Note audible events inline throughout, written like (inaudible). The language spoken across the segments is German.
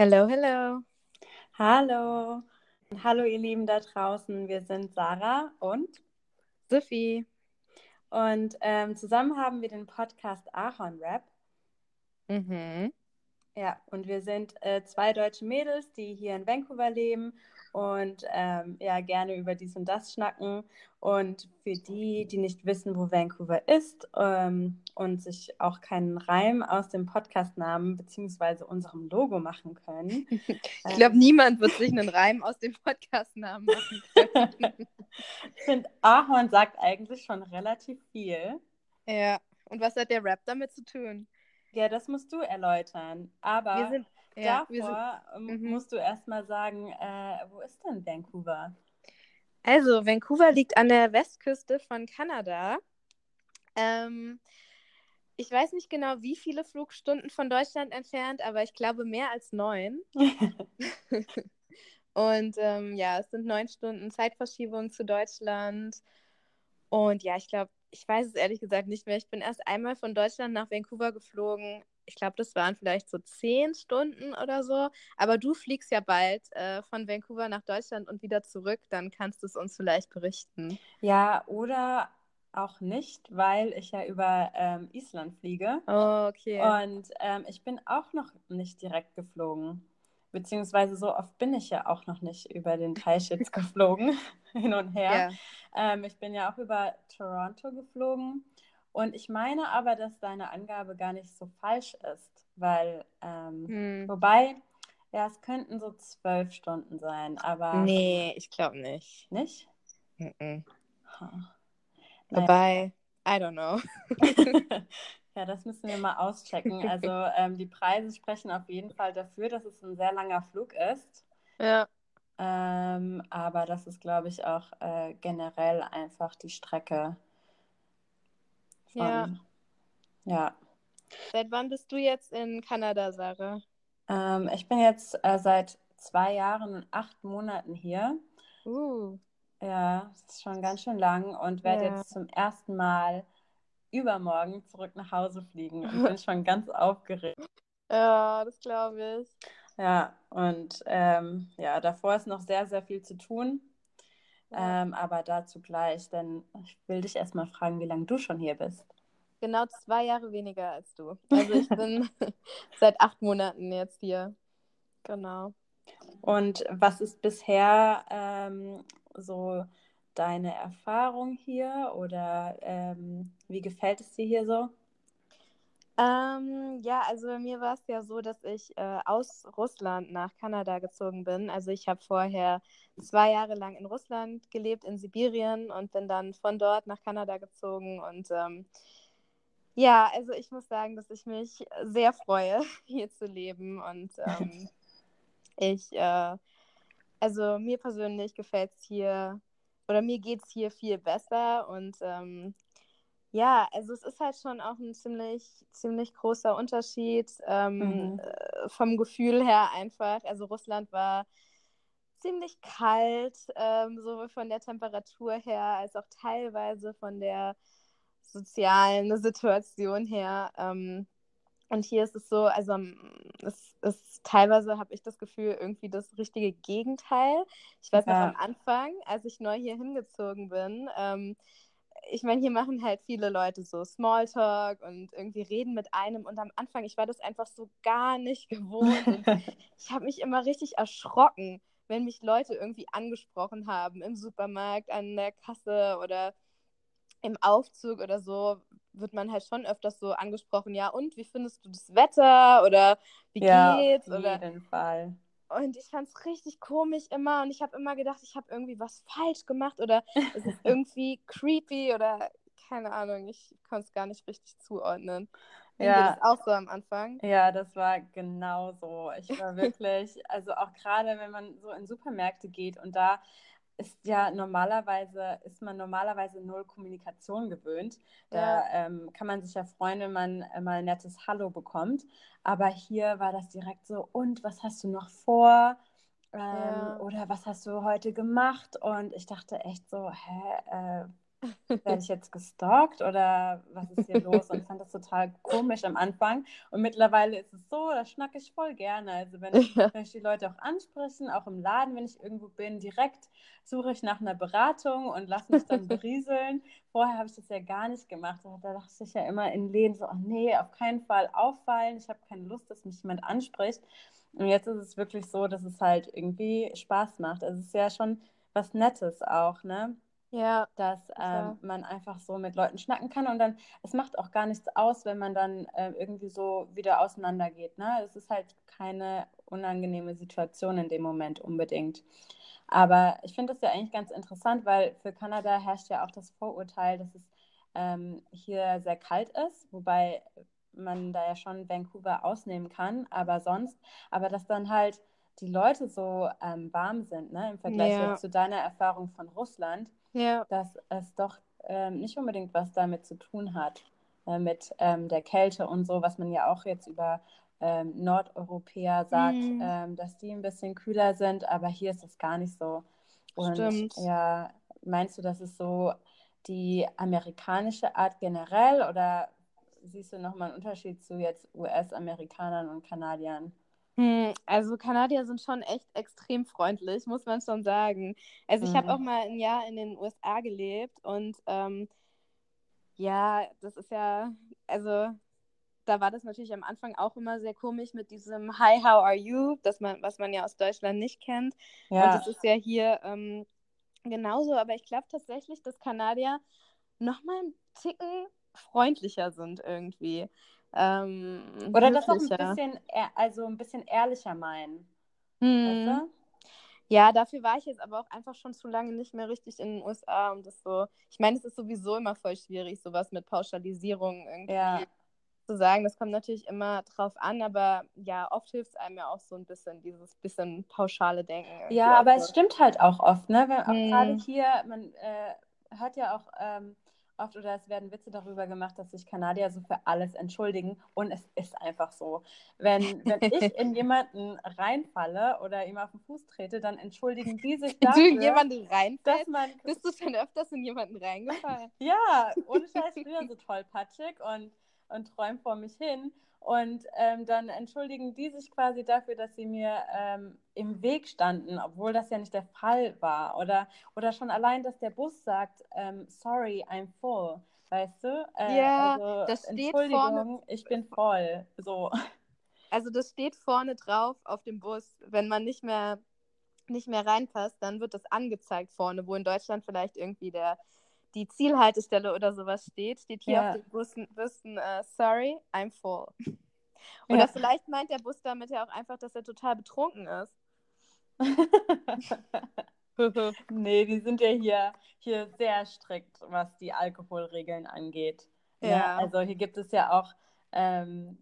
Hello, hello. Hallo. Hallo, ihr Lieben da draußen. Wir sind Sarah und Sophie. Und ähm, zusammen haben wir den Podcast Ahorn Rap. Mhm. Ja, und wir sind äh, zwei deutsche Mädels, die hier in Vancouver leben und ähm, ja, gerne über dies und das schnacken. Und für die, die nicht wissen, wo Vancouver ist ähm, und sich auch keinen Reim aus dem Podcastnamen bzw. unserem Logo machen können. (laughs) ich glaube, niemand wird sich einen Reim aus dem Podcastnamen machen können. (laughs) ich finde, Ahorn sagt eigentlich schon relativ viel. Ja, und was hat der Rap damit zu tun? Ja, das musst du erläutern. Aber wir sind, ja, davor sind, mhm. musst du erstmal sagen, äh, wo ist denn Vancouver? Also, Vancouver liegt an der Westküste von Kanada. Ähm, ich weiß nicht genau, wie viele Flugstunden von Deutschland entfernt, aber ich glaube mehr als neun. (laughs) Und ähm, ja, es sind neun Stunden Zeitverschiebung zu Deutschland. Und ja, ich glaube, ich weiß es ehrlich gesagt nicht mehr. Ich bin erst einmal von Deutschland nach Vancouver geflogen. Ich glaube, das waren vielleicht so zehn Stunden oder so. Aber du fliegst ja bald äh, von Vancouver nach Deutschland und wieder zurück. Dann kannst du es uns vielleicht berichten. Ja, oder auch nicht, weil ich ja über ähm, Island fliege. Oh, okay. Und ähm, ich bin auch noch nicht direkt geflogen. Beziehungsweise so oft bin ich ja auch noch nicht über den (laughs) Teilschitz geflogen, (laughs) hin und her. Ja. Ähm, ich bin ja auch über Toronto geflogen. Und ich meine aber, dass deine Angabe gar nicht so falsch ist, weil, ähm, hm. wobei, ja, es könnten so zwölf Stunden sein, aber. Nee, ich glaube nicht. Nicht? Mm -mm. Huh. Wobei, I don't know. (laughs) Ja, das müssen wir mal auschecken. (laughs) Also ähm, die Preise sprechen auf jeden Fall dafür, dass es ein sehr langer Flug ist. Ja. Ähm, aber das ist, glaube ich, auch äh, generell einfach die Strecke. Von, ja. Ja. Seit wann bist du jetzt in Kanada, Sarah? Ähm, ich bin jetzt äh, seit zwei Jahren und acht Monaten hier. Uh. Ja, das ist schon ganz schön lang und werde ja. jetzt zum ersten Mal übermorgen zurück nach Hause fliegen und bin (laughs) schon ganz aufgeregt. Ja, das glaube ich. Ja, und ähm, ja, davor ist noch sehr, sehr viel zu tun. Ja. Ähm, aber dazu gleich, denn ich will dich erstmal fragen, wie lange du schon hier bist. Genau zwei Jahre weniger als du. (laughs) Also ich bin (laughs) seit acht Monaten jetzt hier. Genau. Und was ist bisher ähm, so deine Erfahrung hier oder ähm, wie gefällt es dir hier so? Ähm, ja, also bei mir war es ja so, dass ich äh, aus Russland nach Kanada gezogen bin. Also ich habe vorher zwei Jahre lang in Russland gelebt, in Sibirien und bin dann von dort nach Kanada gezogen. Und ähm, ja, also ich muss sagen, dass ich mich sehr freue, (laughs) hier zu leben. Und ähm, (laughs) ich, äh, also mir persönlich gefällt es hier oder mir geht es hier viel besser und ähm, ja, also es ist halt schon auch ein ziemlich, ziemlich großer Unterschied ähm, mhm. äh, vom Gefühl her einfach. Also Russland war ziemlich kalt, ähm, sowohl von der Temperatur her als auch teilweise von der sozialen Situation her. Ähm, und hier ist es so, also es ist teilweise habe ich das Gefühl, irgendwie das richtige Gegenteil. Ich weiß ja. noch am Anfang, als ich neu hier hingezogen bin, ähm, ich meine, hier machen halt viele Leute so Smalltalk und irgendwie reden mit einem. Und am Anfang, ich war das einfach so gar nicht gewohnt. Und (laughs) ich habe mich immer richtig erschrocken, wenn mich Leute irgendwie angesprochen haben im Supermarkt, an der Kasse oder im Aufzug oder so, wird man halt schon öfters so angesprochen, ja, und wie findest du das Wetter oder wie ja, geht's? Auf jeden oder... Fall. Und ich fand es richtig komisch immer und ich habe immer gedacht, ich habe irgendwie was falsch gemacht oder (laughs) es ist irgendwie creepy oder keine Ahnung, ich konnte es gar nicht richtig zuordnen. Ja. das auch so am Anfang? Ja, das war genau so. Ich war wirklich, also auch gerade wenn man so in Supermärkte geht und da ist ja normalerweise, ist man normalerweise null Kommunikation gewöhnt. Da ja. ähm, kann man sich ja freuen, wenn man mal ein nettes Hallo bekommt. Aber hier war das direkt so, und was hast du noch vor? Ähm, ja. Oder was hast du heute gemacht? Und ich dachte echt so, hä, äh, werde ich jetzt gestalkt oder was ist hier los? Und ich fand das total komisch am Anfang. Und mittlerweile ist es so, da schnacke ich voll gerne. Also wenn, ja. wenn ich die Leute auch ansprechen, auch im Laden, wenn ich irgendwo bin, direkt suche ich nach einer Beratung und lasse mich dann berieseln. Vorher habe ich das ja gar nicht gemacht. Da dachte ich ja immer in Läden so, oh nee, auf keinen Fall auffallen. Ich habe keine Lust, dass mich jemand anspricht. Und jetzt ist es wirklich so, dass es halt irgendwie Spaß macht. Also es ist ja schon was Nettes auch, ne? Ja. Dass ähm, man einfach so mit Leuten schnacken kann und dann, es macht auch gar nichts aus, wenn man dann äh, irgendwie so wieder auseinandergeht. Ne? Es ist halt keine unangenehme Situation in dem Moment unbedingt. Aber ich finde das ja eigentlich ganz interessant, weil für Kanada herrscht ja auch das Vorurteil, dass es ähm, hier sehr kalt ist, wobei man da ja schon Vancouver ausnehmen kann, aber sonst, aber dass dann halt die Leute so ähm, warm sind, ne, im Vergleich ja. zu deiner Erfahrung von Russland, ja. dass es doch ähm, nicht unbedingt was damit zu tun hat, äh, mit ähm, der Kälte und so, was man ja auch jetzt über ähm, Nordeuropäer sagt, mhm. Ähm, dass die ein bisschen kühler sind, aber hier ist es gar nicht so. Und Stimmt. ja, meinst du, das ist so die amerikanische Art generell oder siehst du nochmal einen Unterschied zu jetzt US-Amerikanern und Kanadiern? Hm, also Kanadier sind schon echt extrem freundlich, muss man schon sagen. Also ich mhm. habe auch mal ein Jahr in den USA gelebt und ähm, ja, das ist ja, also da war das natürlich am Anfang auch immer sehr komisch mit diesem Hi, how are you, das man, was man ja aus Deutschland nicht kennt. Ja. Und das ist ja hier ähm, genauso, aber ich glaube tatsächlich, dass Kanadier nochmal ein Ticken freundlicher sind irgendwie. Ähm, Oder das auch ein bisschen, also ein bisschen ehrlicher meinen. Hm. Weißt du? Ja, dafür war ich jetzt aber auch einfach schon zu lange nicht mehr richtig in den USA, um das so. Ich meine, es ist sowieso immer voll schwierig, sowas mit Pauschalisierung irgendwie ja. zu sagen. Das kommt natürlich immer drauf an, aber ja, oft hilft es einem ja auch so ein bisschen, dieses bisschen pauschale Denken. Ja, aber es stimmt halt auch oft, ne? Wenn, hm. Gerade hier, man äh, hört ja auch. Ähm, oft oder es werden Witze darüber gemacht, dass sich Kanadier so für alles entschuldigen und es ist einfach so. Wenn, wenn ich (laughs) in jemanden reinfalle oder ihm auf den Fuß trete, dann entschuldigen die sich dafür, (laughs) du in jemanden reinfällst? Man... Bist du schon öfters in jemanden reingefallen? (laughs) ja, ohne Scheiß früher so tollpatschig und, und träum vor mich hin und ähm, dann entschuldigen die sich quasi dafür, dass sie mir ähm, im Weg standen, obwohl das ja nicht der Fall war. Oder, oder schon allein, dass der Bus sagt, ähm, sorry, I'm full. Weißt du? Äh, ja, also, das steht vorne. Ich bin voll. So. Also das steht vorne drauf auf dem Bus. Wenn man nicht mehr, nicht mehr reinpasst, dann wird das angezeigt vorne, wo in Deutschland vielleicht irgendwie der die Zielhaltestelle oder sowas steht, steht hier ja. auf den Bussen, Bussen uh, sorry, I'm full. Oder ja. vielleicht meint der Bus damit ja auch einfach, dass er total betrunken ist. (laughs) nee, die sind ja hier, hier sehr strikt, was die Alkoholregeln angeht. Ja. ja also hier gibt es ja auch, ähm,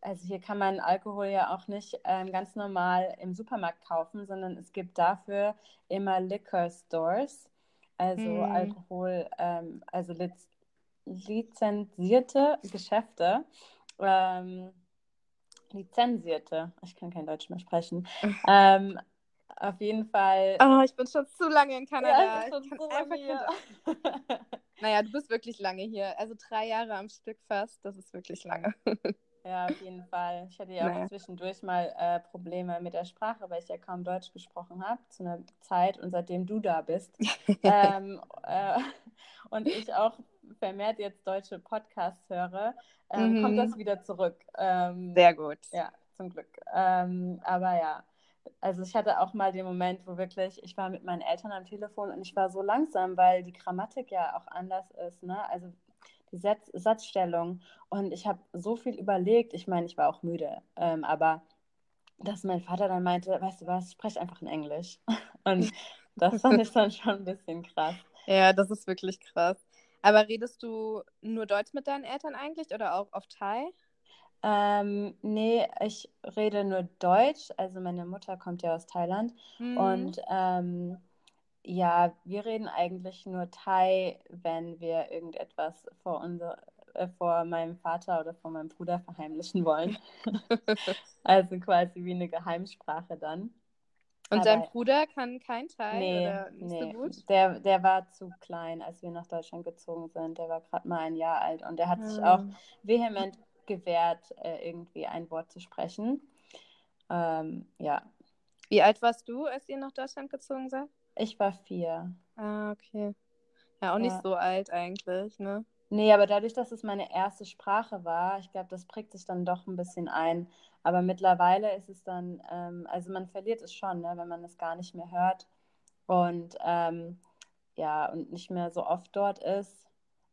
also hier kann man Alkohol ja auch nicht ähm, ganz normal im Supermarkt kaufen, sondern es gibt dafür immer Liquor Stores also mm. Alkohol, ähm, also liz lizenzierte Geschäfte, ähm, lizenzierte, ich kann kein Deutsch mehr sprechen, (laughs) ähm, auf jeden Fall. Oh, ich bin schon zu lange in Kanada. Ja, ich bin so lange (laughs) naja, du bist wirklich lange hier. Also drei Jahre am Stück fast, das ist wirklich lange. (laughs) Ja, auf jeden Fall. Ich hatte ja naja. auch zwischendurch mal äh, Probleme mit der Sprache, weil ich ja kaum Deutsch gesprochen habe zu einer Zeit und seitdem du da bist. (laughs) ähm, äh, und ich auch vermehrt jetzt deutsche Podcasts höre, ähm, mhm. kommt das wieder zurück. Ähm, Sehr gut. Ja, zum Glück. Ähm, aber ja, also ich hatte auch mal den Moment, wo wirklich, ich war mit meinen Eltern am Telefon und ich war so langsam, weil die Grammatik ja auch anders ist. Ne? Also die Satz Satzstellung. Und ich habe so viel überlegt. Ich meine, ich war auch müde, ähm, aber dass mein Vater dann meinte, weißt du was, sprech einfach in Englisch. (laughs) Und das fand ich dann schon ein bisschen krass. Ja, das ist wirklich krass. Aber redest du nur Deutsch mit deinen Eltern eigentlich oder auch auf Thai? Ähm, nee, ich rede nur Deutsch. Also meine Mutter kommt ja aus Thailand. Mhm. Und ähm, ja, wir reden eigentlich nur Thai, wenn wir irgendetwas vor, unser, äh, vor meinem Vater oder vor meinem Bruder verheimlichen wollen. (laughs) also quasi wie eine Geheimsprache dann. Und dein Bruder kann kein Teil nee, oder nicht nee. so gut? Der, der war zu klein, als wir nach Deutschland gezogen sind. Der war gerade mal ein Jahr alt und der hat sich auch Ah. vehement gewehrt, äh, irgendwie ein Wort zu sprechen. Ähm, ja, Wie alt warst du, als ihr nach Deutschland gezogen seid? Ich war vier. Ah, okay. Ja, auch nicht Ja. so alt eigentlich, ne? Nee, aber dadurch, dass es meine erste Sprache war, ich glaube, das prägt sich dann doch ein bisschen ein. Aber mittlerweile ist es dann, ähm, also man verliert es schon, ne, wenn man es gar nicht mehr hört und ähm, ja, und nicht mehr so oft dort ist,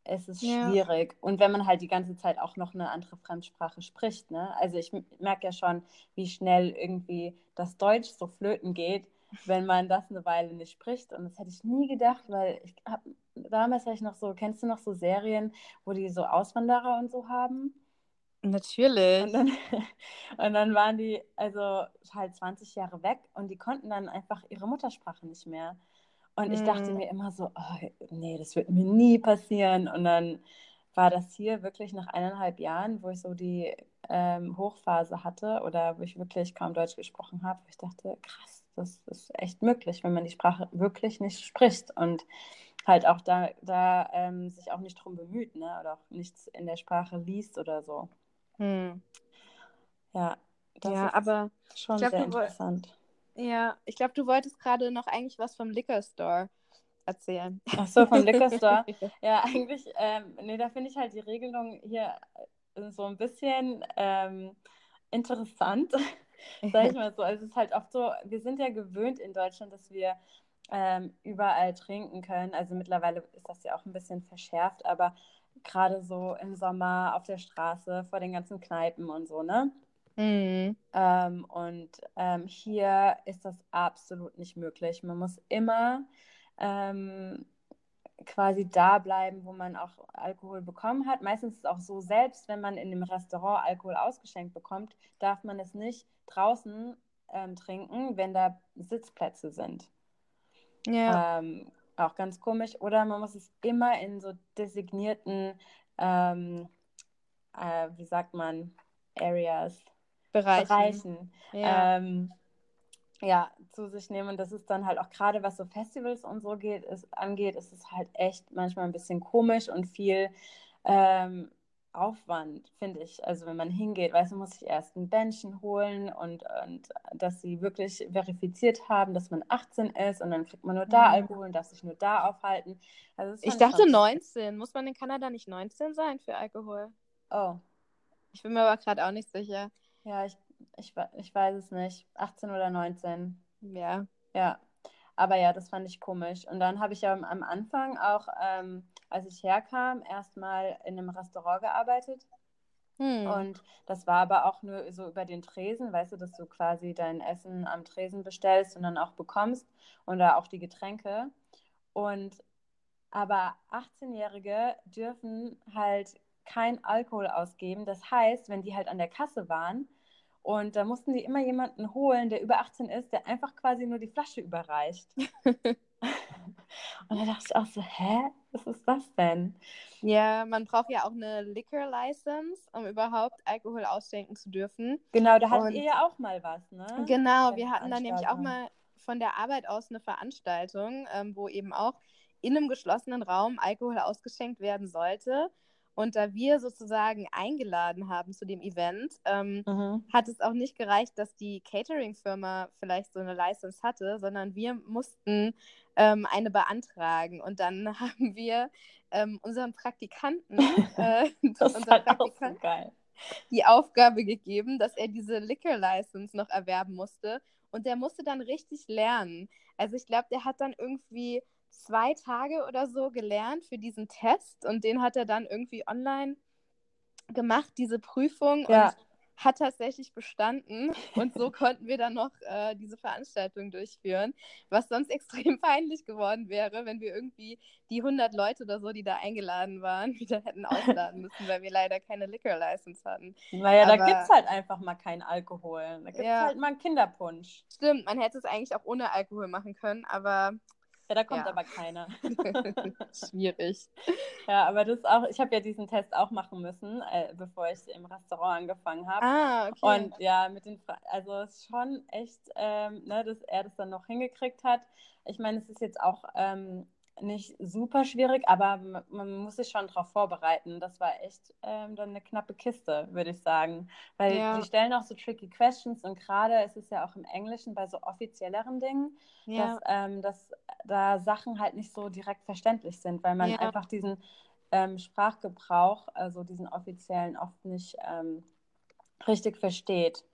ist es Ja. schwierig. Und wenn man halt die ganze Zeit auch noch eine andere Fremdsprache spricht, ne? Also ich merke ja schon, wie schnell irgendwie das Deutsch so flöten geht, wenn man das eine Weile nicht spricht. Und das hätte ich nie gedacht, weil ich hab, damals habe ich noch so, kennst du noch so Serien, wo die so Auswanderer und so haben? Natürlich. Und dann, (laughs) und dann waren die also halt 20 Jahre weg und die konnten dann einfach ihre Muttersprache nicht mehr. Und ich dachte Hm. mir immer so, oh, nee, das wird mir nie passieren. Und dann war das hier wirklich nach eineinhalb Jahren, wo ich so die ähm, Hochphase hatte oder wo ich wirklich kaum Deutsch gesprochen habe, wo ich dachte, krass, das ist echt möglich, wenn man die Sprache wirklich nicht spricht und halt auch da, da ähm, sich auch nicht drum bemüht, ne? Oder auch nichts in der Sprache liest oder so. Hm. Ja, das Ja, ist aber schon glaub, sehr interessant. ja, ich glaube, du wolltest gerade noch eigentlich was vom Liquor Store erzählen. Ach so, vom Liquor Store. (laughs) Ja, eigentlich, ähm, nee, da finde ich halt die Regelung hier äh, so ein bisschen ähm, interessant, sag ich (laughs) mal so. Also es ist halt oft so, wir sind ja gewöhnt in Deutschland, dass wir ähm, überall trinken können. Also mittlerweile ist das ja auch ein bisschen verschärft, aber gerade so im Sommer auf der Straße, vor den ganzen Kneipen und so, ne? Hm. Ähm, und ähm, hier ist das absolut nicht möglich. Man muss immer ähm, quasi da bleiben, wo man auch Alkohol bekommen hat. Meistens ist es auch so, selbst wenn man in dem Restaurant Alkohol ausgeschenkt bekommt, darf man es nicht draußen ähm, trinken, wenn da Sitzplätze sind. Ja. Ähm, auch ganz komisch. Oder man muss es immer in so designierten, ähm, äh, wie sagt man, Areas, Bereichen. Bereichen Ja. ähm, ja, zu sich nehmen. Und das ist dann halt auch gerade, was so Festivals und so geht, ist, angeht, ist es halt echt manchmal ein bisschen komisch und viel ähm, Aufwand, finde ich. Also wenn man hingeht, weißt du, muss ich erst ein Bändchen holen und, und dass sie wirklich verifiziert haben, dass man 18 ist und dann kriegt man nur da Mhm. Alkohol und darf sich nur da aufhalten. Also Ich dachte schon- 19. Muss man in Kanada nicht 19 sein für Alkohol? Oh, Ich bin mir aber gerade auch nicht sicher. ja, ich, ich, ich weiß es nicht. 18 oder 19. Ja. Ja, aber ja, das fand ich komisch. Und dann habe ich ja am- Anfang auch, ähm, als ich herkam, erstmal in einem Restaurant gearbeitet. Hm. Und das war aber auch nur so über den Tresen, weißt du, dass du quasi dein Essen am Tresen bestellst und dann auch bekommst und da auch die Getränke. Und aber 18-Jährige dürfen halt kein Alkohol ausgeben. Das heißt, wenn die halt an der Kasse waren und da mussten die immer jemanden holen, der über 18 ist, der einfach quasi nur die Flasche überreicht. (laughs) und da dachte ich auch so, hä? Was ist das denn? Ja, man braucht ja auch eine Liquor License, um überhaupt Alkohol ausschenken zu dürfen. Genau, da hattet Und- ihr ja auch mal was, ne? Genau, wir hatten dann nämlich auch mal von der Arbeit aus eine Veranstaltung, ähm, wo eben auch in einem geschlossenen Raum Alkohol ausgeschenkt werden sollte. Und da wir sozusagen eingeladen haben zu dem Event, ähm, Mhm. hat es auch nicht gereicht, dass die Catering-Firma vielleicht so eine License hatte, sondern wir mussten ähm, eine beantragen. Und dann (laughs) haben wir ähm, unseren Praktikanten, (laughs) äh, Das so Praktikanten geil. die Aufgabe gegeben, dass er diese Liquor License noch erwerben musste. Und der musste dann richtig lernen. Also ich glaube, der hat dann irgendwie zwei Tage oder so gelernt für diesen Test und den hat er dann irgendwie online gemacht, diese Prüfung Ja. und hat tatsächlich bestanden. Und so (laughs) konnten wir dann noch äh, diese Veranstaltung durchführen, was sonst (laughs) extrem peinlich geworden wäre, wenn wir irgendwie die 100 Leute oder so, die da eingeladen waren, (laughs) wieder hätten ausladen müssen, weil wir leider keine Liquor License hatten. Naja, da Aber- gibt es halt einfach mal keinen Alkohol. Da gibt es Ja. halt mal einen Kinderpunsch. Stimmt, man hätte es eigentlich auch ohne Alkohol machen können, aber Ja, da kommt ja. aber keiner. (laughs) Schwierig. Ja, aber das auch, ich habe ja diesen Test auch machen müssen, äh, bevor ich im Restaurant angefangen habe. Ah, okay. Und ja, mit den Fra also es ist schon echt, ähm, ne, dass er das dann noch hingekriegt hat. Ich meine, es ist jetzt auch ähm, nicht super schwierig, aber man muss sich schon darauf vorbereiten. Das war echt ähm, dann eine knappe Kiste, würde ich sagen. Weil ja. die stellen auch so tricky questions und gerade ist es ja auch im Englischen bei so offizielleren Dingen, ja. dass, ähm, dass da Sachen halt nicht so direkt verständlich sind, weil man ja. einfach diesen ähm, Sprachgebrauch, also diesen offiziellen, oft nicht ähm, richtig versteht.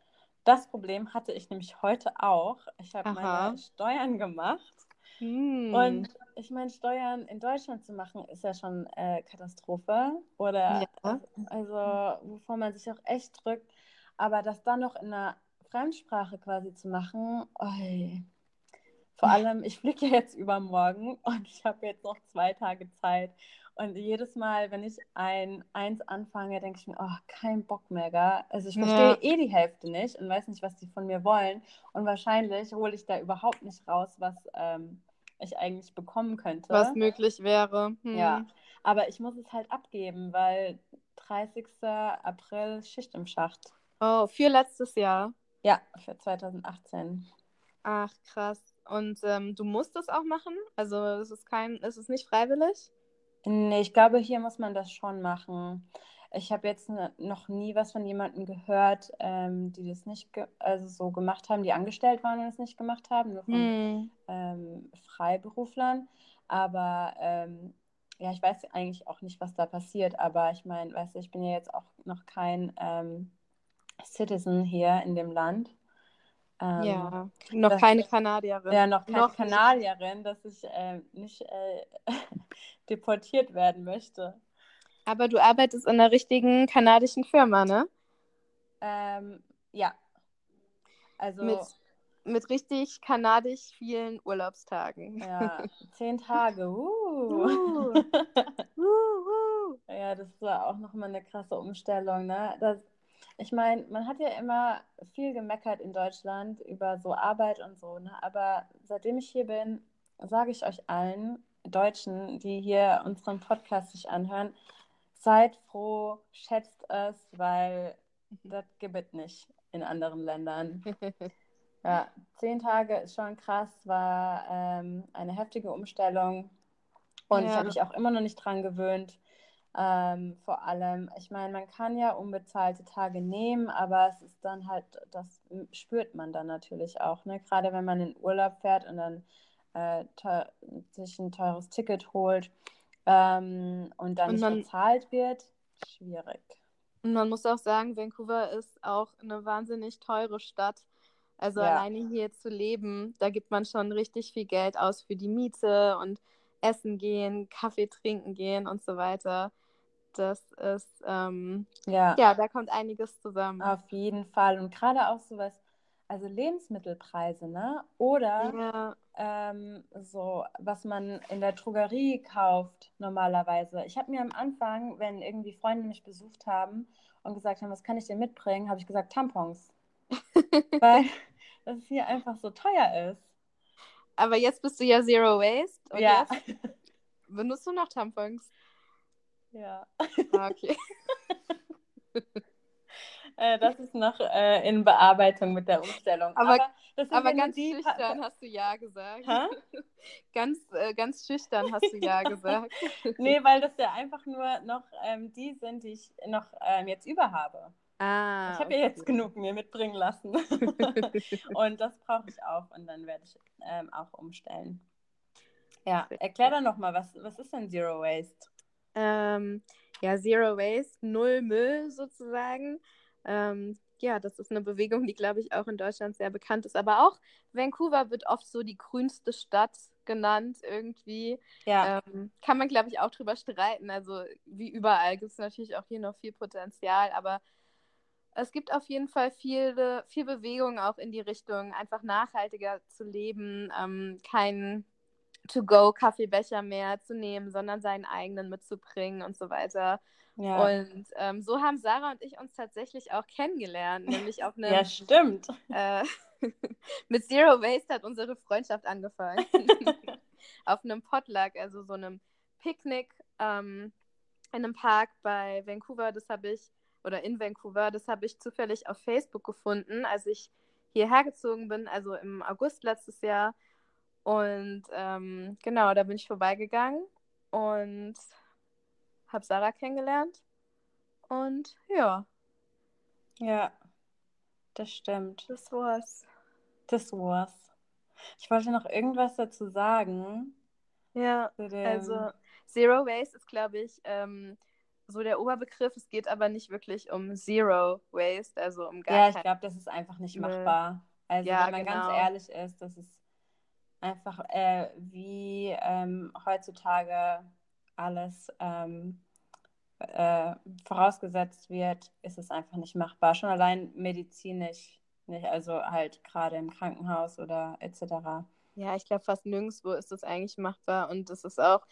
Das Problem hatte ich nämlich heute auch. Ich habe meine Steuern gemacht hm. Und ich meine, Steuern in Deutschland zu machen, ist ja schon äh, Katastrophe. Oder ja. also, wovor man sich auch echt drückt. Aber das dann noch in einer Fremdsprache quasi zu machen, oi. vor allem, ich fliege ja jetzt übermorgen und ich habe jetzt noch zwei Tage Zeit. Und jedes Mal, wenn ich ein Eins anfange, denke ich mir, oh, kein Bock mehr, gell? Also ich verstehe ja. eh die Hälfte nicht und weiß nicht, was die von mir wollen. Und wahrscheinlich hole ich da überhaupt nicht raus, was ähm, ich eigentlich bekommen könnte. Was möglich wäre. Hm. Ja, aber ich muss es halt abgeben, weil 30. April Schicht im Schacht. Oh, für letztes Jahr? Ja, für 2018. Ach, krass. Und ähm, du musst das auch machen? Also es ist kein, es ist nicht freiwillig? Nee, ich glaube, hier muss man das schon machen. Ich habe jetzt noch nie was von jemandem gehört, ähm, die das nicht also so gemacht haben, die angestellt waren und es nicht gemacht haben, nur von hm. ähm, Freiberuflern. Aber ähm, ja, ich weiß eigentlich auch nicht, was da passiert. Aber ich meine, weißt du, ich bin ja jetzt auch noch kein ähm, Citizen hier in dem Land. Ähm, ja, noch dass, keine Kanadierin. Ja, noch keine noch Kanadierin, dass ich äh, nicht äh, (laughs) deportiert werden möchte. Aber du arbeitest in einer richtigen kanadischen Firma, ne? Ähm, ja. Also. Mit, mit richtig kanadisch vielen Urlaubstagen. Ja, (laughs) zehn Tage. Uh. (laughs) Uh. uh, uh. Ja, das war auch nochmal eine krasse Umstellung, ne? Das, ich meine, man hat ja immer viel gemeckert in Deutschland über so Arbeit und so, ne? Aber seitdem ich hier bin, sage ich euch allen Deutschen, die hier unseren Podcast sich anhören, seid froh, schätzt es, weil mhm. das gibt es nicht in anderen Ländern. (laughs) ja, zehn Tage ist schon krass, war ähm, eine heftige Umstellung und ja. ich habe mich auch immer noch nicht dran gewöhnt. Ähm, vor allem, ich meine, man kann ja unbezahlte Tage nehmen, aber es ist dann halt, das spürt man dann natürlich auch, ne? Gerade wenn man in Urlaub fährt und dann äh, sich ein teures Ticket holt ähm, und dann und man, nicht bezahlt wird, schwierig. Und man muss auch sagen, Vancouver ist auch eine wahnsinnig teure Stadt. Also ja. alleine hier zu leben, da gibt man schon richtig viel Geld aus für die Miete und Essen gehen, Kaffee trinken gehen und so weiter. Das ist, ähm, ja. ja, da kommt einiges zusammen. Auf jeden Fall. Und gerade auch sowas, also Lebensmittelpreise, ne? Oder ja. Ähm, so, was man in der Drogerie kauft normalerweise. Ich habe mir am Anfang, wenn irgendwie Freunde mich besucht haben und gesagt haben, was kann ich dir mitbringen, habe ich gesagt Tampons. (laughs) Weil das hier einfach so teuer ist. Aber jetzt bist du ja Zero Waste. Und ja. benutzt du noch Tampons? Ja. Ah, okay. (laughs) Äh, das ist noch äh, in Bearbeitung mit der Umstellung. Aber, aber, aber ganz schüchtern hast du Ja gesagt. (laughs) ganz, äh, ganz schüchtern hast du Ja (laughs) gesagt. nee, weil das ja einfach nur noch ähm, die sind, die ich noch ähm, jetzt über habe. Ah, ich habe okay. ja jetzt genug mir mitbringen lassen. (laughs) und das brauche ich auch und dann werde ich ähm, auch umstellen. Ja, erklär dann nochmal, was, was ist denn Zero Waste? Ähm, ja, Zero Waste, null Müll sozusagen. Ähm, ja, das ist eine Bewegung, die, glaube ich, auch in Deutschland sehr bekannt ist. Aber auch Vancouver wird oft so die grünste Stadt genannt irgendwie. Ja. Ähm, kann man, glaube ich, auch drüber streiten. Also wie überall gibt es natürlich auch hier noch viel Potenzial, aber es gibt auf jeden Fall viel, viel Bewegung auch in die Richtung, einfach nachhaltiger zu leben, ähm, keinen To-Go-Kaffeebecher mehr zu nehmen, sondern seinen eigenen mitzubringen und so weiter. Ja. Und ähm, so haben Sarah und ich uns tatsächlich auch kennengelernt, nämlich auf (laughs) einem. ja, stimmt. Äh, (laughs) mit Zero Waste hat unsere Freundschaft angefangen. (laughs) auf einem Potluck, also so einem Picknick ähm, in einem Park bei Vancouver. Das habe ich, oder in Vancouver, das habe ich zufällig auf Facebook gefunden, als ich hierher gezogen bin, also im August letztes Jahr. Und ähm, genau, da bin ich vorbeigegangen und habe Sarah kennengelernt. Und ja. Ja, das stimmt. Das war's. Das war's. Ich wollte noch irgendwas dazu sagen. Ja, also Zero Waste ist, glaube ich, ähm, so der Oberbegriff. Es geht aber nicht wirklich um Zero Waste, also um gar Ja, ich glaube, das ist einfach nicht machbar. Also ja, wenn man genau. ganz ehrlich ist, das ist einfach äh, wie ähm, heutzutage alles ähm, äh, vorausgesetzt wird, ist es einfach nicht machbar. Schon allein medizinisch nicht, also halt gerade im Krankenhaus oder etc. Ja, ich glaube, fast nirgendwo ist es eigentlich machbar und das ist auch,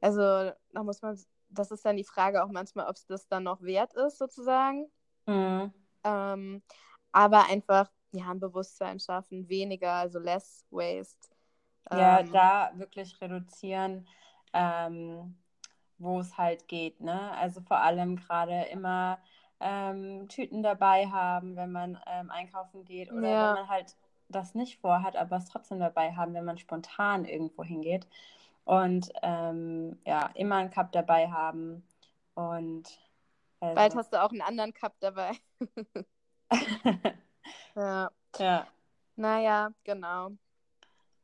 also da muss man, das ist dann die Frage auch manchmal, ob es das dann noch wert ist, sozusagen. Mhm. Ähm, aber einfach, ja, ein Bewusstsein schaffen, weniger, also less waste. Ja, ähm, da wirklich reduzieren. Ähm, wo es halt geht. Ne? Also vor allem gerade immer ähm, Tüten dabei haben, wenn man ähm, einkaufen geht oder ja. wenn man halt das nicht vorhat, aber es trotzdem dabei haben, wenn man spontan irgendwo hingeht. Und ähm, ja, immer einen Cup dabei haben. Und also... bald hast du auch einen anderen Cup dabei. (laughs) (laughs) ja. Ja. Naja, genau.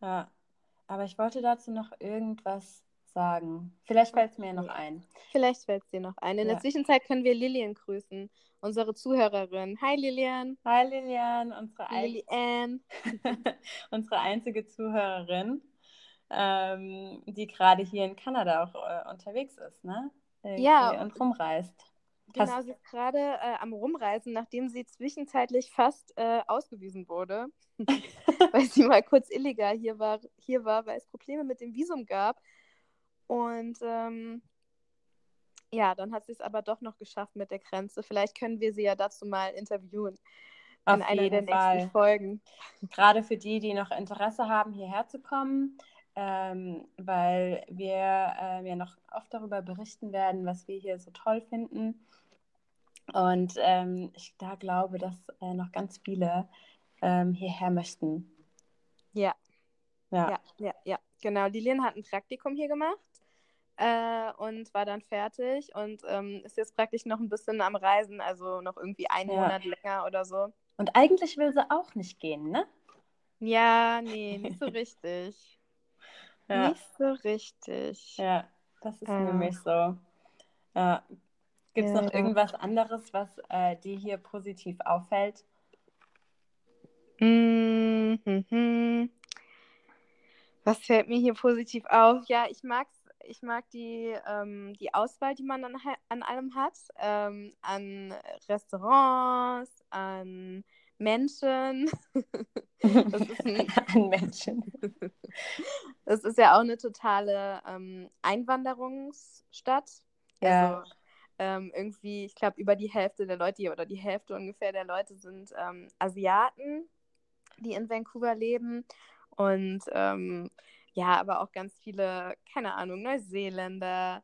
Ja. Aber ich wollte dazu noch irgendwas sagen. Vielleicht fällt es mir noch ein. Vielleicht fällt es dir noch ein. In ja. der Zwischenzeit können wir Lilian grüßen, unsere Zuhörerin. Hi Lilian. Hi Lilian, unsere, Lilian. (laughs) unsere einzige Zuhörerin, ähm, die gerade hier in Kanada auch äh, unterwegs ist, ne? Irgendwie ja. Und rumreist. Genau, Hast... sie ist gerade äh, am Rumreisen, nachdem sie zwischenzeitlich fast äh, ausgewiesen wurde, (laughs) (laughs) weil sie mal kurz illegal hier war, hier war, weil es Probleme mit dem Visum gab. Und ähm, ja, dann hat sie es aber doch noch geschafft mit der Grenze. Vielleicht können wir sie ja dazu mal interviewen. Auf in einer der Fall. nächsten Folgen. Gerade für die, die noch Interesse haben, hierher zu kommen, ähm, weil wir äh, ja noch oft darüber berichten werden, was wir hier so toll finden. Und ähm, ich da glaube, dass äh, noch ganz viele ähm, hierher möchten. Ja. ja. Ja, ja, ja. Genau. Lilian hat ein Praktikum hier gemacht äh, und war dann fertig und ähm, ist jetzt praktisch noch ein bisschen am Reisen, also noch irgendwie einen ja. Monat länger oder so. Und eigentlich will sie auch nicht gehen, ne? Ja, nee, nicht so richtig. (laughs) ja. Nicht so richtig. Ja, das ist äh. nämlich so. Ja. Gibt es ja, noch irgendwas anderes, was äh, dir hier positiv auffällt? Mm -hmm. Was fällt mir hier positiv auf? Ja, ich mag es ich mag die, ähm, die Auswahl, die man an, an allem hat, ähm, an Restaurants, an Menschen. (laughs) das ist ein, (laughs) an Menschen. (laughs) das ist ja auch eine totale ähm, Einwanderungsstadt. Ja. Also, ähm, irgendwie, ich glaube, über die Hälfte der Leute hier oder die Hälfte ungefähr der Leute sind ähm, Asiaten, die in Vancouver leben. Und ähm, ja, aber auch ganz viele, keine Ahnung, Neuseeländer,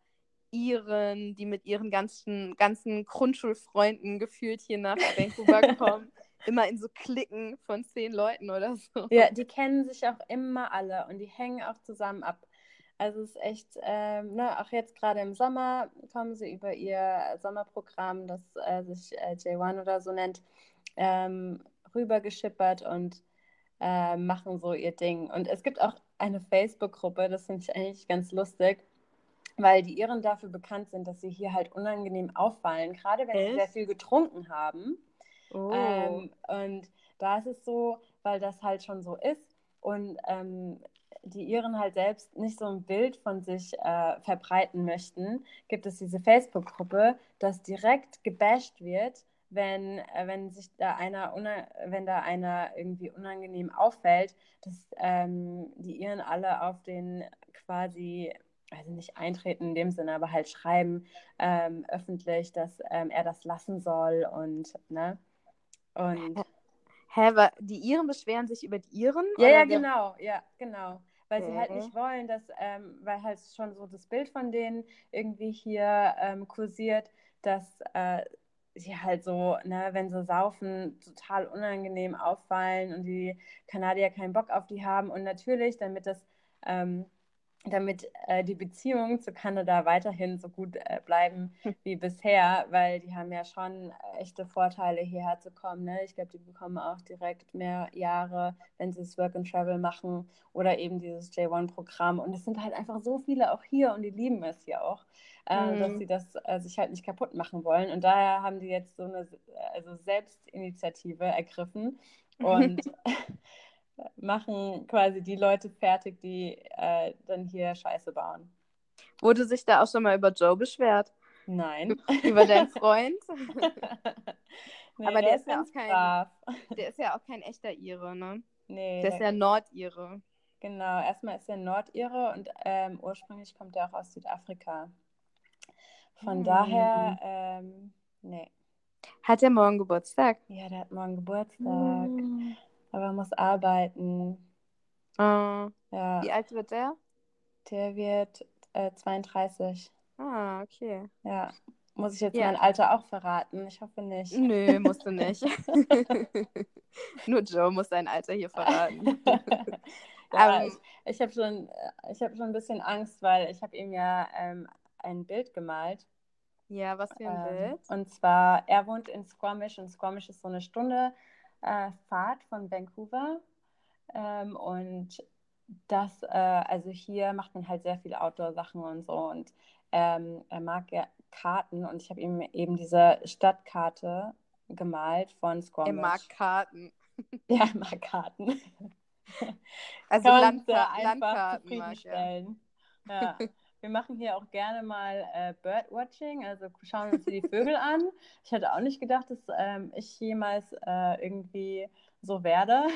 Iren, die mit ihren ganzen, ganzen Grundschulfreunden gefühlt hier nach (laughs) Vancouver kommen. immer in so Klicken von zehn Leuten oder so. Ja, die kennen sich auch immer alle und die hängen auch zusammen ab. Also es ist echt, ähm, ne, auch jetzt gerade im Sommer kommen sie über ihr Sommerprogramm, das äh, sich äh, J1 oder so nennt, ähm, rübergeschippert und äh, machen so ihr Ding. Und es gibt auch eine Facebook-Gruppe, das finde ich eigentlich ganz lustig, weil die Iren dafür bekannt sind, dass sie hier halt unangenehm auffallen, gerade wenn Echt? sie sehr viel getrunken haben. Oh. Ähm, und da ist es so, weil das halt schon so ist und ähm, die Iren halt selbst nicht so ein Bild von sich äh, verbreiten möchten, gibt es diese Facebook-Gruppe, das direkt gebasht wird wenn, äh, wenn sich da einer, wenn da einer irgendwie unangenehm auffällt, dass ähm, die Iren alle auf den quasi, also nicht eintreten in dem Sinne, aber halt schreiben ähm, öffentlich, dass ähm, er das lassen soll und, ne? Und. (laughs) Hä, aber die Iren beschweren sich über die Iren? Ja, ja, genau, ja, genau. weil sie halt nicht wollen, dass, ähm, weil halt schon so das Bild von denen irgendwie hier ähm, kursiert, dass äh, sie halt so, ne, wenn sie saufen, total unangenehm auffallen und die Kanadier keinen Bock auf die haben. Und natürlich, damit das ähm, damit äh, die Beziehungen zu Kanada weiterhin so gut äh, bleiben wie bisher, weil die haben ja schon echte Vorteile, hierher zu kommen. Ne? Ich glaube, die bekommen auch direkt mehr Jahre, wenn sie das Work and Travel machen oder eben dieses J1-Programm. Und es sind halt einfach so viele auch hier und die lieben es hier auch, äh, mhm. dass sie das äh, sich halt nicht kaputt machen wollen. Und daher haben die jetzt so eine also Selbstinitiative ergriffen und (laughs) machen quasi die Leute fertig, die äh, dann hier Scheiße bauen. Wurde sich da auch schon mal über Joe beschwert? Nein. Über deinen Freund? (laughs) (laughs) nee, Aber der, der ist, ja auch kein, der ist ja auch kein echter Ire, ne? Nee. Der ist ja Nordire. Genau, erstmal ist er Nordire und ähm, ursprünglich kommt er auch aus Südafrika. Von hm. daher, ähm, nee. Hat er morgen Geburtstag? Ja, der hat morgen Geburtstag. Hm aber muss arbeiten. Uh, ja. Wie alt wird der? Der wird äh, 32. Ah, okay. Ja. Muss ich jetzt ja. mein Alter auch verraten? Ich hoffe nicht. Nö, musst du nicht. (laughs) Nur Joe muss sein Alter hier verraten. (laughs) ja, um, ich, ich habe schon, hab schon ein bisschen Angst, weil ich habe ihm ja ähm, ein Bild gemalt. Ja, was für ein ähm, Bild? Und zwar, er wohnt in Squamish und Squamish ist so eine Stunde äh, Fahrt von Vancouver. Ähm, und das, äh, also hier macht man halt sehr viel Outdoor-Sachen und so. Und ähm, er mag ja Karten und ich habe ihm eben diese Stadtkarte gemalt von Squamish. Er mag Karten. (laughs) Ja, er mag Karten. Also (laughs) Landka Landkarten mag er. Ja. (laughs) Wir machen hier auch gerne mal äh, Birdwatching, also schauen uns die Vögel (laughs) an. Ich hätte auch nicht gedacht, dass ähm, ich jemals äh, irgendwie so werde.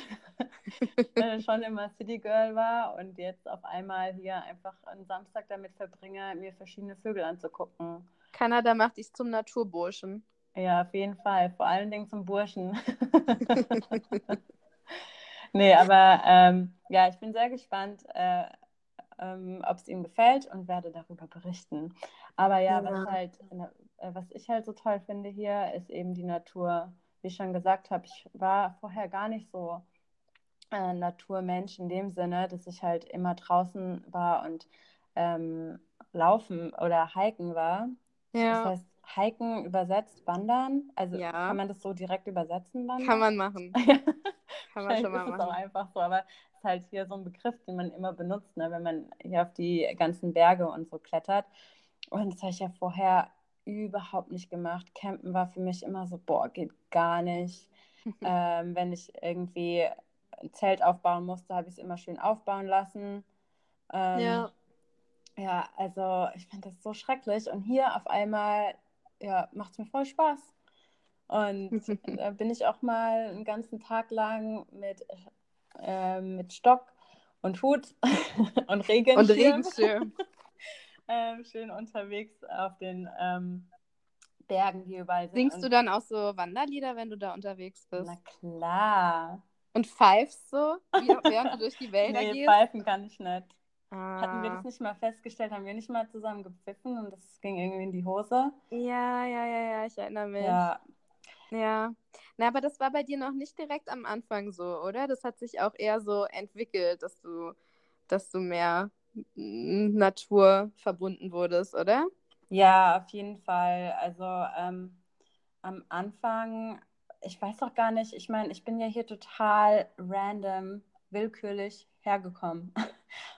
(laughs) schon immer City Girl war und jetzt auf einmal hier einfach einen Samstag damit verbringe, mir verschiedene Vögel anzugucken. Kanada macht dich zum Naturburschen. Ja, auf jeden Fall. Vor allen Dingen zum Burschen. (laughs) nee, aber ähm, ja, ich bin sehr gespannt. Äh, ähm, ob es ihm gefällt und werde darüber berichten. Aber ja, ja. Was, halt, äh, was ich halt so toll finde hier, ist eben die Natur. Wie ich schon gesagt habe, ich war vorher gar nicht so äh, Naturmensch in dem Sinne, dass ich halt immer draußen war und ähm, laufen oder hiken war. Ja. Das heißt, hiken übersetzt wandern. Also ja. kann man das so direkt übersetzen? Wandern? Kann man machen. (laughs) kann man schon mal machen. Das ist auch einfach so, aber ist halt hier so ein Begriff, den man immer benutzt, ne, wenn man hier auf die ganzen Berge und so klettert. Und das habe ich ja vorher überhaupt nicht gemacht. Campen war für mich immer so, boah, geht gar nicht. (laughs) ähm, wenn ich irgendwie ein Zelt aufbauen musste, habe ich es immer schön aufbauen lassen. Ähm, ja. Ja, also ich finde das so schrecklich. Und hier auf einmal ja, macht es mir voll Spaß. Und (laughs) da bin ich auch mal einen ganzen Tag lang mit äh, mit Stock und Hut (laughs) und Regenschirm, und Regenschirm. (laughs) ähm, schön unterwegs auf den ähm, Bergen, die überall sind. Singst du dann auch so Wanderlieder, wenn du da unterwegs bist? Na klar. Und pfeifst so, während du durch die Wälder nee, gehst? Nee, pfeifen kann ich nicht. Ah. Hatten wir das nicht mal festgestellt? Haben wir nicht mal zusammen gepfiffen und das ging irgendwie in die Hose? Ja, ja, ja, ja, ich erinnere mich. Ja, ja, na, aber das war bei dir noch nicht direkt am Anfang so, oder? Das hat sich auch eher so entwickelt, dass du, dass du mehr Natur verbunden wurdest, oder? Ja, auf jeden Fall. Also ähm, am Anfang, ich weiß doch gar nicht, ich meine, ich bin ja hier total random, willkürlich hergekommen. (laughs)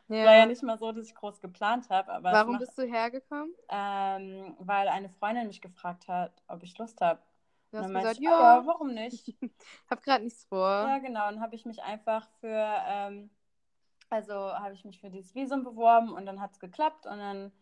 Ja. War ja nicht mal so, dass ich groß geplant habe. Warum macht, bist du hergekommen? Ähm, weil eine Freundin mich gefragt hat, ob ich Lust habe, Du hast gesagt, ich, ja, ja, warum nicht? (laughs) hab gerade nichts vor. Ja, genau. Und habe ich mich einfach für, ähm, also habe ich mich für dieses Visum beworben und dann hat es geklappt. Und dann,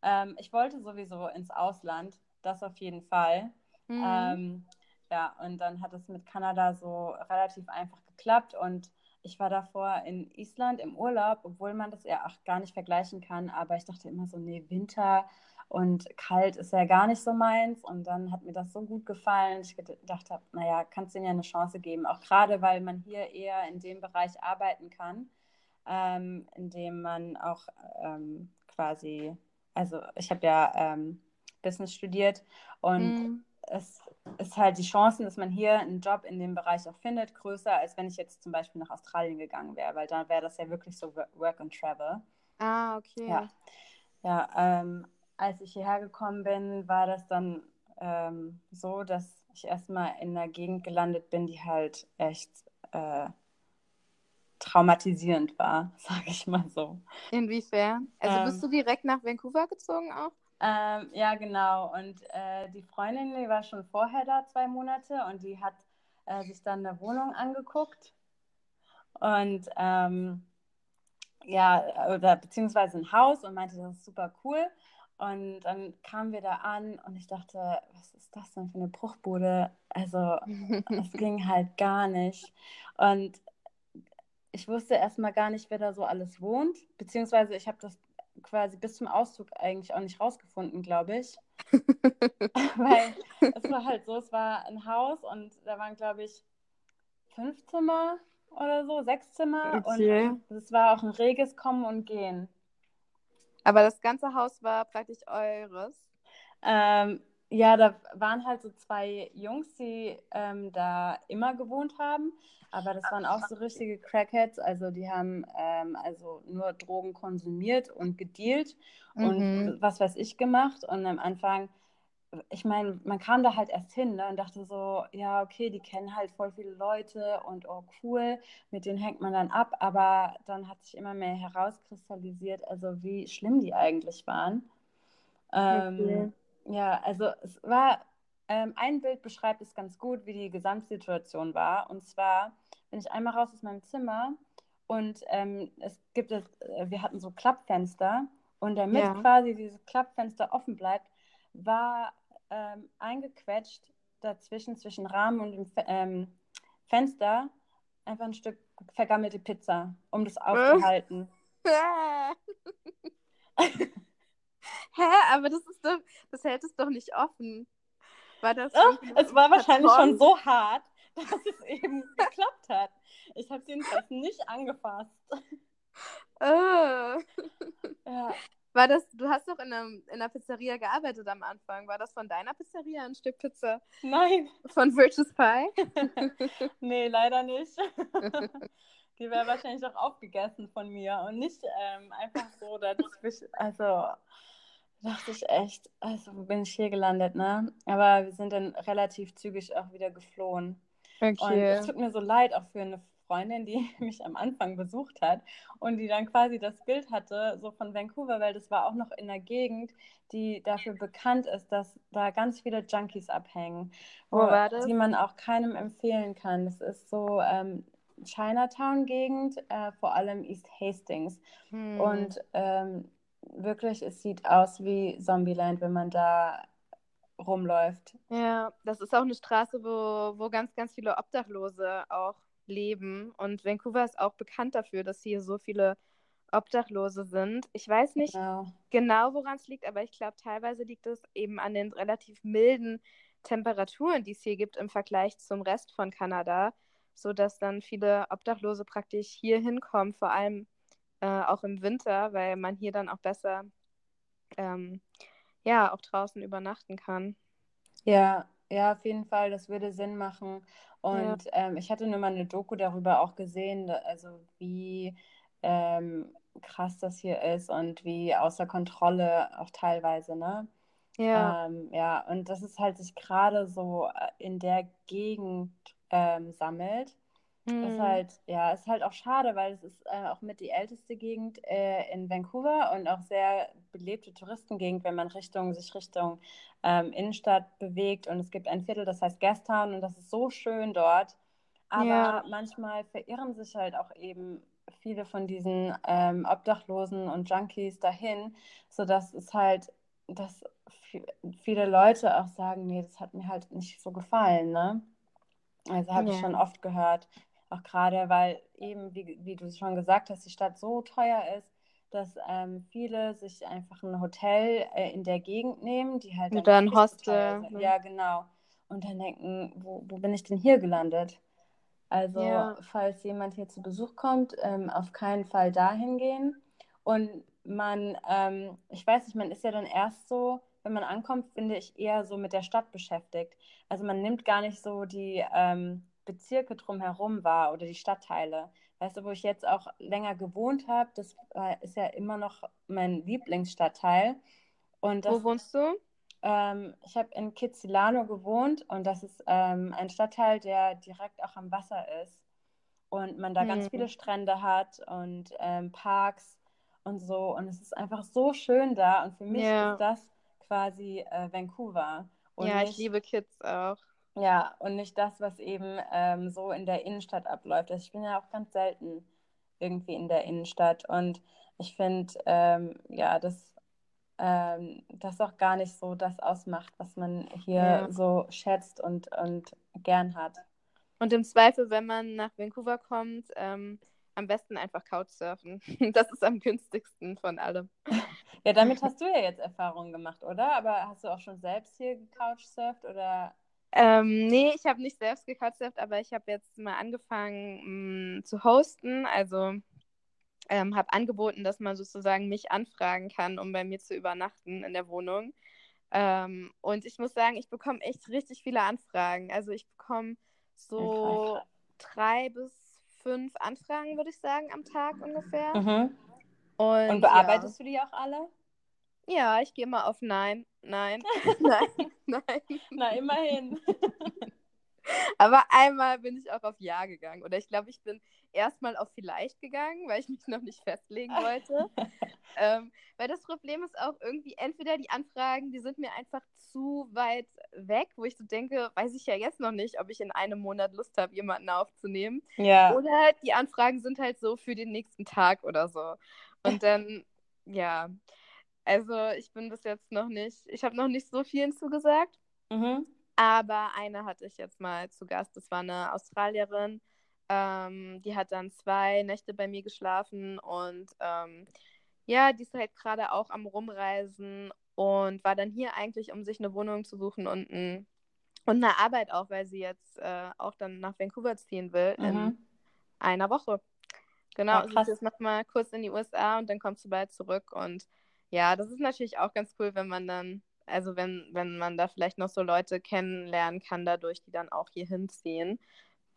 ähm, ich wollte sowieso ins Ausland, das auf jeden Fall. Mhm. Ähm, ja, und dann hat es mit Kanada so relativ einfach geklappt. Und ich war davor in Island im Urlaub, obwohl man das ja auch gar nicht vergleichen kann. Aber ich dachte immer so, nee, Winter und kalt ist ja gar nicht so meins. Und dann hat mir das so gut gefallen, dass ich gedacht habe, naja, kannst du ihnen ja eine Chance geben. Auch gerade, weil man hier eher in dem Bereich arbeiten kann. ähm, in dem man auch ähm, quasi, also ich habe ja ähm, Business studiert und mhm. es ist halt die Chancen, dass man hier einen Job in dem Bereich auch findet, größer, als wenn ich jetzt zum Beispiel nach Australien gegangen wäre, weil dann wäre das ja wirklich so Work and Travel. Ah, okay. Ja, ja ähm, als ich hierher gekommen bin, war das dann ähm, so, dass ich erstmal in einer Gegend gelandet bin, die halt echt äh, traumatisierend war, (laughs) sage ich mal so. Inwiefern? Also ähm, bist du direkt nach Vancouver gezogen auch? Ähm, ja, genau. Und äh, die Freundin, die war schon vorher da, zwei Monate, und die hat äh, sich dann eine Wohnung angeguckt. Und ähm, ja, oder beziehungsweise ein Haus und meinte, das ist super cool. Und dann kamen wir da an und ich dachte, was ist das denn für eine Bruchbude? Also, es (laughs) ging halt gar nicht. Und ich wusste erstmal gar nicht, wer da so alles wohnt. Beziehungsweise ich habe das quasi bis zum Auszug eigentlich auch nicht rausgefunden, glaube ich. (laughs) Weil es war halt so, es war ein Haus und da waren, glaube ich, fünf Zimmer oder so, sechs Zimmer. Okay. Und es war auch ein reges Kommen und Gehen. Aber das ganze Haus war praktisch eures? Ähm, ja, da waren halt so zwei Jungs, die ähm, da immer gewohnt haben. Aber das waren auch so richtige Crackheads. Also die haben ähm, also nur Drogen konsumiert und gedealt mhm. und was weiß ich gemacht. Und am Anfang, ich meine, man kam da halt erst hin ne, und dachte so, ja, okay, die kennen halt voll viele Leute und oh cool, mit denen hängt man dann ab. Aber dann hat sich immer mehr herauskristallisiert, also wie schlimm die eigentlich waren. Ähm, okay. Ja, also es war ähm, ein Bild beschreibt es ganz gut, wie die Gesamtsituation war. Und zwar bin ich einmal raus aus meinem Zimmer und ähm, es gibt es, äh, wir hatten so Klappfenster und damit ja. quasi dieses Klappfenster offen bleibt, war ähm, eingequetscht dazwischen, zwischen Rahmen und dem ähm, Fenster, einfach ein Stück vergammelte Pizza, um das aufzuhalten. (laughs) Hä, aber das ist doch, das hält es doch nicht offen. War das oh, es war wahrscheinlich schon so hart, (laughs) dass es eben geklappt hat. Ich habe jedenfalls nicht angefasst. Oh. Ja. War das, du hast doch in, einem, in einer Pizzeria gearbeitet am Anfang. War das von deiner Pizzeria ein Stück Pizza? Nein. Von Virtus Pie? (laughs) nee, leider nicht. (laughs) Die wäre wahrscheinlich auch aufgegessen von mir und nicht ähm, einfach so dazwischen. Also, dachte ich echt, also wo bin ich hier gelandet, ne? Aber wir sind dann relativ zügig auch wieder geflohen. Okay. Und es tut mir so leid, auch für eine Freundin, die (laughs) mich am Anfang besucht hat und die dann quasi das Bild hatte, so von Vancouver, weil das war auch noch in der Gegend, die dafür bekannt ist, dass da ganz viele Junkies abhängen. Wo, war das? Die man auch keinem empfehlen kann. Das ist so ähm, Chinatown-Gegend, äh, vor allem East Hastings. Hm. Und ähm, wirklich, es sieht aus wie Zombieland, wenn man da rumläuft. Ja, das ist auch eine Straße, wo, wo ganz, ganz viele Obdachlose auch leben. Und Vancouver ist auch bekannt dafür, dass hier so viele Obdachlose sind. Ich weiß nicht genau, genau woran es liegt, aber ich glaube, teilweise liegt es eben an den relativ milden Temperaturen, die es hier gibt im Vergleich zum Rest von Kanada, sodass dann viele Obdachlose praktisch hier hinkommen, vor allem äh, auch im Winter, weil man hier dann auch besser ähm, ja auch draußen übernachten kann. Ja, ja, auf jeden Fall, das würde Sinn machen. Und ja. ähm, ich hatte nur mal eine Doku darüber auch gesehen, also wie ähm, krass das hier ist und wie außer Kontrolle auch teilweise, ne? Ja. Ähm, ja, und dass es halt sich gerade so äh, in der Gegend ähm, sammelt. Mhm. Ist halt, ja, ist halt auch schade, weil es ist äh, auch mit die älteste Gegend äh, in Vancouver und auch sehr belebte Touristengegend, wenn man Richtung, sich Richtung ähm, Innenstadt bewegt. Und es gibt ein Viertel, das heißt Gastown und das ist so schön dort. Aber ja. manchmal verirren sich halt auch eben viele von diesen ähm, Obdachlosen und Junkies dahin, sodass es halt, dass viele Leute auch sagen, nee, das hat mir halt nicht so gefallen, ne? Also habe ja. ich schon oft gehört, auch gerade, weil eben, wie, wie du schon gesagt hast, die Stadt so teuer ist, dass ähm, viele sich einfach ein Hotel äh, in der Gegend nehmen, die halt Oder ein Hostel. Ne? Ja, genau. Und dann denken, wo, wo bin ich denn hier gelandet? Also, ja. falls jemand hier zu Besuch kommt, ähm, auf keinen Fall dahin gehen. Und man, ähm, ich weiß nicht, man ist ja dann erst so, wenn man ankommt, finde ich, eher so mit der Stadt beschäftigt. Also man nimmt gar nicht so die ähm, Bezirke drumherum wahr oder die Stadtteile. Weißt du, wo ich jetzt auch länger gewohnt habe, das ist ja immer noch mein Lieblingsstadtteil. Und das, wo wohnst du? Ähm, ich habe in Kitzilano gewohnt und das ist ähm, ein Stadtteil, der direkt auch am Wasser ist und man da hm. ganz viele Strände hat und ähm, Parks und so und es ist einfach so schön da und für mich ja. ist das quasi äh, Vancouver. Und ja, ich liebe Kids auch. Ja, und nicht das, was eben ähm, so in der Innenstadt abläuft. Also ich bin ja auch ganz selten irgendwie in der Innenstadt und ich finde, ähm, ja, das ähm, das auch gar nicht so das ausmacht, was man hier ja. so schätzt und, und gern hat. Und im Zweifel, wenn man nach Vancouver kommt, ähm, am besten einfach Couchsurfen. (laughs) Das ist am günstigsten von allem. (laughs) Ja, damit hast du ja jetzt Erfahrungen gemacht, oder? Aber hast du auch schon selbst hier gecouchsurft oder? Ähm, nee, ich habe nicht selbst gecouchsurft, aber ich habe jetzt mal angefangen mh, mm, zu hosten. Also ähm, habe angeboten, dass man sozusagen mich anfragen kann, um bei mir zu übernachten in der Wohnung. Ähm, und ich muss sagen, ich bekomme echt richtig viele Anfragen. Also ich bekomme so drei bis fünf Anfragen, würde ich sagen, am Tag ungefähr. Mhm. Und, und, bearbeitest ja. du die auch alle? Ja, ich gehe mal auf Nein, Nein, (laughs) (laughs) Nein, Nein. Na, immerhin. (laughs) Aber einmal bin ich auch auf Ja gegangen. Oder ich glaube, ich bin erstmal auf Vielleicht gegangen, weil ich mich noch nicht festlegen wollte. ähm, weil das Problem ist auch irgendwie, entweder die Anfragen, die sind mir einfach zu weit weg, wo ich so denke, weiß ich ja jetzt noch nicht, ob ich in einem Monat Lust habe, jemanden aufzunehmen. Ja. Oder die Anfragen sind halt so für den nächsten Tag oder so. Und dann, ja. Also ich bin bis jetzt noch nicht, ich habe noch nicht so vielen zugesagt. Mhm. Aber eine hatte ich jetzt mal zu Gast. Das war eine Australierin. Ähm, die hat dann zwei Nächte bei mir geschlafen und ähm, ja, die ist halt gerade auch am Rumreisen und war dann hier eigentlich, um sich eine Wohnung zu suchen und, ein, und eine Arbeit auch, weil sie jetzt äh, auch dann nach Vancouver ziehen will mhm. in einer Woche. Genau, ja, sie ist jetzt nochmal kurz in die USA und dann kommt sie bald zurück und ja, das ist natürlich auch ganz cool, wenn man dann also wenn, wenn man da vielleicht noch so Leute kennenlernen kann dadurch, die dann auch hier hinziehen.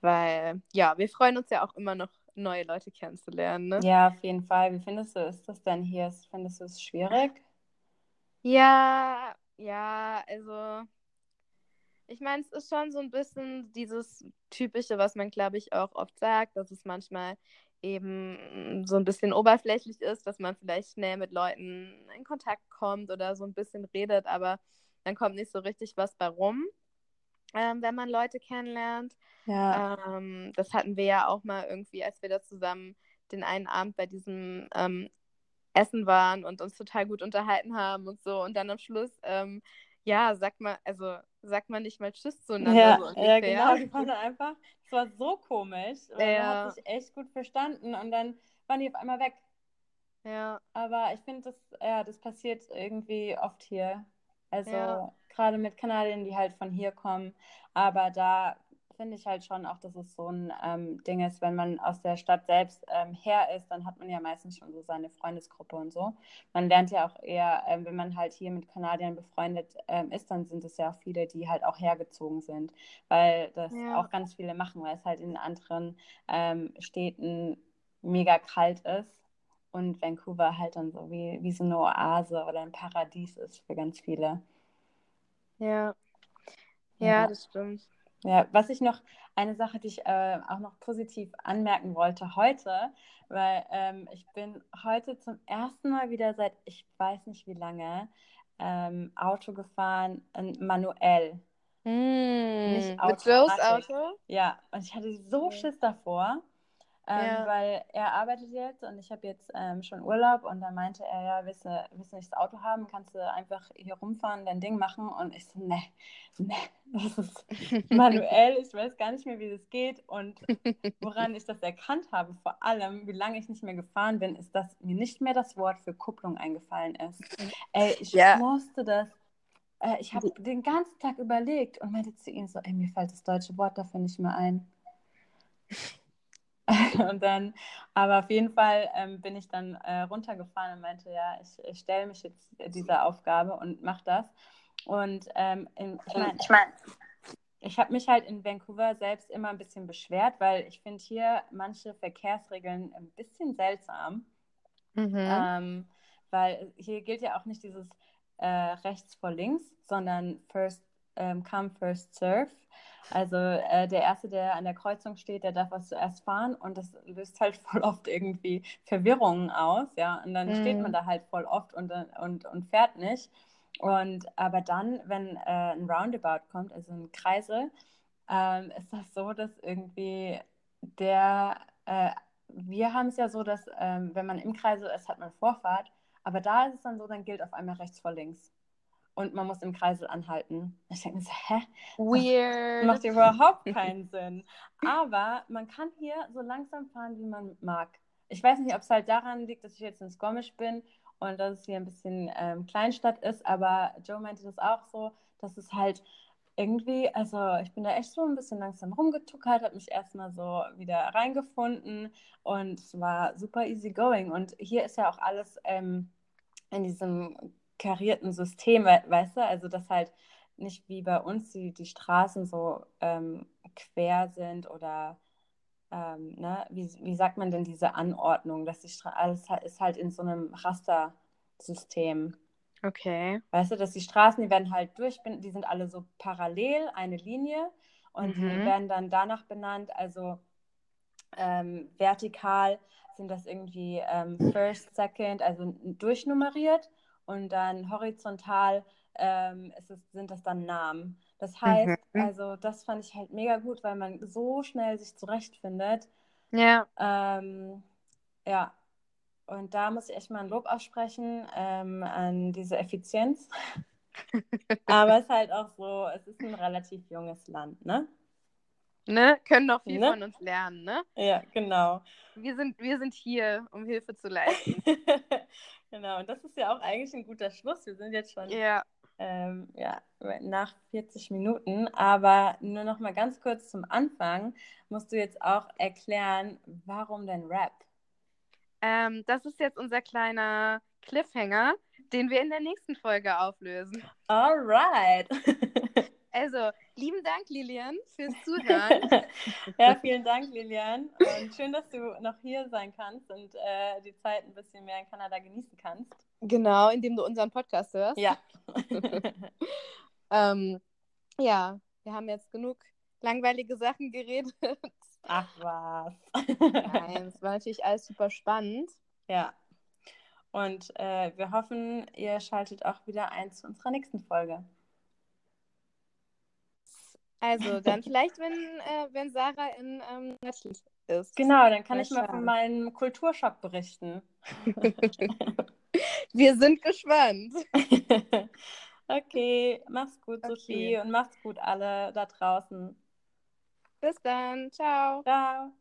Weil, ja, wir freuen uns ja auch immer noch, neue Leute kennenzulernen. Ne? Ja, auf jeden Fall. Wie findest du, ist das denn hier? Findest du es schwierig? Ja, ja, also ich meine, es ist schon so ein bisschen dieses Typische, was man, glaube ich, auch oft sagt, dass es manchmal eben so ein bisschen oberflächlich ist, dass man vielleicht schnell mit Leuten in Kontakt kommt oder so ein bisschen redet, aber dann kommt nicht so richtig was bei rum, ähm, wenn man Leute kennenlernt. Ja. Ähm, das hatten wir ja auch mal irgendwie, als wir da zusammen den einen Abend bei diesem ähm, Essen waren und uns total gut unterhalten haben und so. Und dann am Schluss, ähm, ja, sagt man, also sagt man nicht mal Tschüss zueinander. Ja, so ja genau, die waren einfach, war so komisch. Weil ja. Man hat sich echt gut verstanden und dann waren die auf einmal weg. Ja. Aber ich finde, das, ja, das passiert irgendwie oft hier. Also ja. gerade mit Kanadiern, die halt von hier kommen. Aber da finde ich halt schon auch, dass es so ein ähm, Ding ist, wenn man aus der Stadt selbst ähm, her ist, dann hat man ja meistens schon so seine Freundesgruppe und so. Man lernt ja auch eher, ähm, wenn man halt hier mit Kanadiern befreundet ähm, ist, dann sind es ja auch viele, die halt auch hergezogen sind, weil das ja. auch ganz viele machen, weil es halt in anderen ähm, Städten mega kalt ist und Vancouver halt dann so wie, wie so eine Oase oder ein Paradies ist für ganz viele. Ja. Ja, ja. das stimmt. Ja, was ich noch, eine Sache, die ich äh, auch noch positiv anmerken wollte heute, weil ähm, ich bin heute zum ersten Mal wieder seit, ich weiß nicht wie lange, ähm, Auto gefahren, manuell. Mm, nicht Auto, mit Joes Auto? Ja, und ich hatte so Schiss davor. Ähm, ja. Weil er arbeitet jetzt und ich habe jetzt ähm, schon Urlaub und dann meinte er, ja, willst du, willst du nicht das Auto haben, kannst du einfach hier rumfahren, dein Ding machen und ich so, ne, ne, (laughs) das ist manuell, ich weiß gar nicht mehr, wie das geht und woran ich das erkannt habe, vor allem, wie lange ich nicht mehr gefahren bin, ist, dass mir nicht mehr das Wort für Kupplung eingefallen ist. Ey, ich ja. musste das äh, ich habe den ganzen Tag überlegt und meinte zu ihm so, ey, mir fällt das deutsche Wort dafür nicht mehr ein. (laughs) und dann, aber auf jeden Fall ähm, bin ich dann äh, runtergefahren und meinte, ja, ich, ich stelle mich jetzt dieser Aufgabe und mache das. Und ähm, in, ich meine, ich, mein, ich habe mich halt in Vancouver selbst immer ein bisschen beschwert, weil ich finde hier manche Verkehrsregeln ein bisschen seltsam. Mhm. Ähm, weil hier gilt ja auch nicht dieses äh, rechts vor links, sondern first ähm, come, first serve. Also äh, der Erste, der an der Kreuzung steht, der darf was zuerst fahren und das löst halt (laughs) voll oft irgendwie Verwirrungen aus, ja. Und dann mm. steht man mhm. da halt voll oft und, und, und fährt nicht. Und aber dann, wenn äh, ein Roundabout kommt, also ein Kreisel, ähm, ist das so, dass irgendwie der, äh, wir haben es ja so, dass ähm, wenn man im Kreisel ist, hat man Vorfahrt, aber da ist es dann so, dann gilt auf einmal rechts vor links und man muss im Kreisel anhalten. Ich denke mir so, hä? Weird. Das macht überhaupt (laughs) keinen Sinn. Aber man kann hier so langsam fahren, wie man mag. Ich weiß nicht, ob es halt daran liegt, dass ich jetzt in Squamish bin und dass es hier ein bisschen ähm, Kleinstadt ist, aber Joe meinte das auch so, dass es halt irgendwie, also ich bin da echt so ein bisschen langsam rumgetuckert, habe mich erstmal so wieder reingefunden und es war super easy going. Und hier ist ja auch alles ähm, in diesem karierten System, weißt du? Also, dass halt nicht wie bei uns die, die Straßen so ähm, quer sind oder ähm, ne? wie, wie sagt man denn diese Anordnung, dass die Straße alles ist halt in so einem Rastersystem. Okay. Weißt du, dass die Straßen, die werden halt durch, die sind alle so parallel, eine Linie und mhm. die werden dann danach benannt, also ähm, vertikal sind das irgendwie ähm, First, Second, also durchnummeriert und dann horizontal ähm, es, sind das dann Namen. Das heißt, mhm. also das fand ich halt mega gut, weil man so schnell sich zurechtfindet. Ja. Ähm, ja. Und da muss ich echt mal ein Lob aussprechen ähm, an diese Effizienz. (laughs) Aber es ist halt auch so, es ist ein relativ junges Land, ne? Ne? Können noch viel ne? von uns lernen, ne? Ja, genau. Wir sind, wir sind hier, um Hilfe zu leisten. (laughs) genau, und das ist ja auch eigentlich ein guter Schluss. Wir sind jetzt schon ja. Ähm, ja, nach 40 Minuten. Aber nur noch mal ganz kurz zum Anfang musst du jetzt auch erklären, warum denn Rap? Ähm, das ist jetzt unser kleiner Cliffhanger, den wir in der nächsten Folge auflösen. Alright. (laughs) Also, lieben Dank, Lilian, fürs Zuhören. (laughs) ja, vielen Dank, Lilian. Und schön, dass du noch hier sein kannst und äh, die Zeit ein bisschen mehr in Kanada genießen kannst. Genau, indem du unseren Podcast hörst. Ja. (laughs) ähm, ja, wir haben jetzt genug langweilige Sachen geredet. Ach was. Nein, es war natürlich alles super spannend. Ja. Und äh, wir hoffen, ihr schaltet auch wieder ein zu unserer nächsten Folge. Also, dann vielleicht, wenn, äh, wenn Sarah in ähm, ist. Genau, dann kann ich mal von meinem Kulturschock berichten. (laughs) Wir sind gespannt. (laughs) okay, mach's gut, okay. Sophie, und macht's gut alle da draußen. Bis dann. Ciao. Ciao.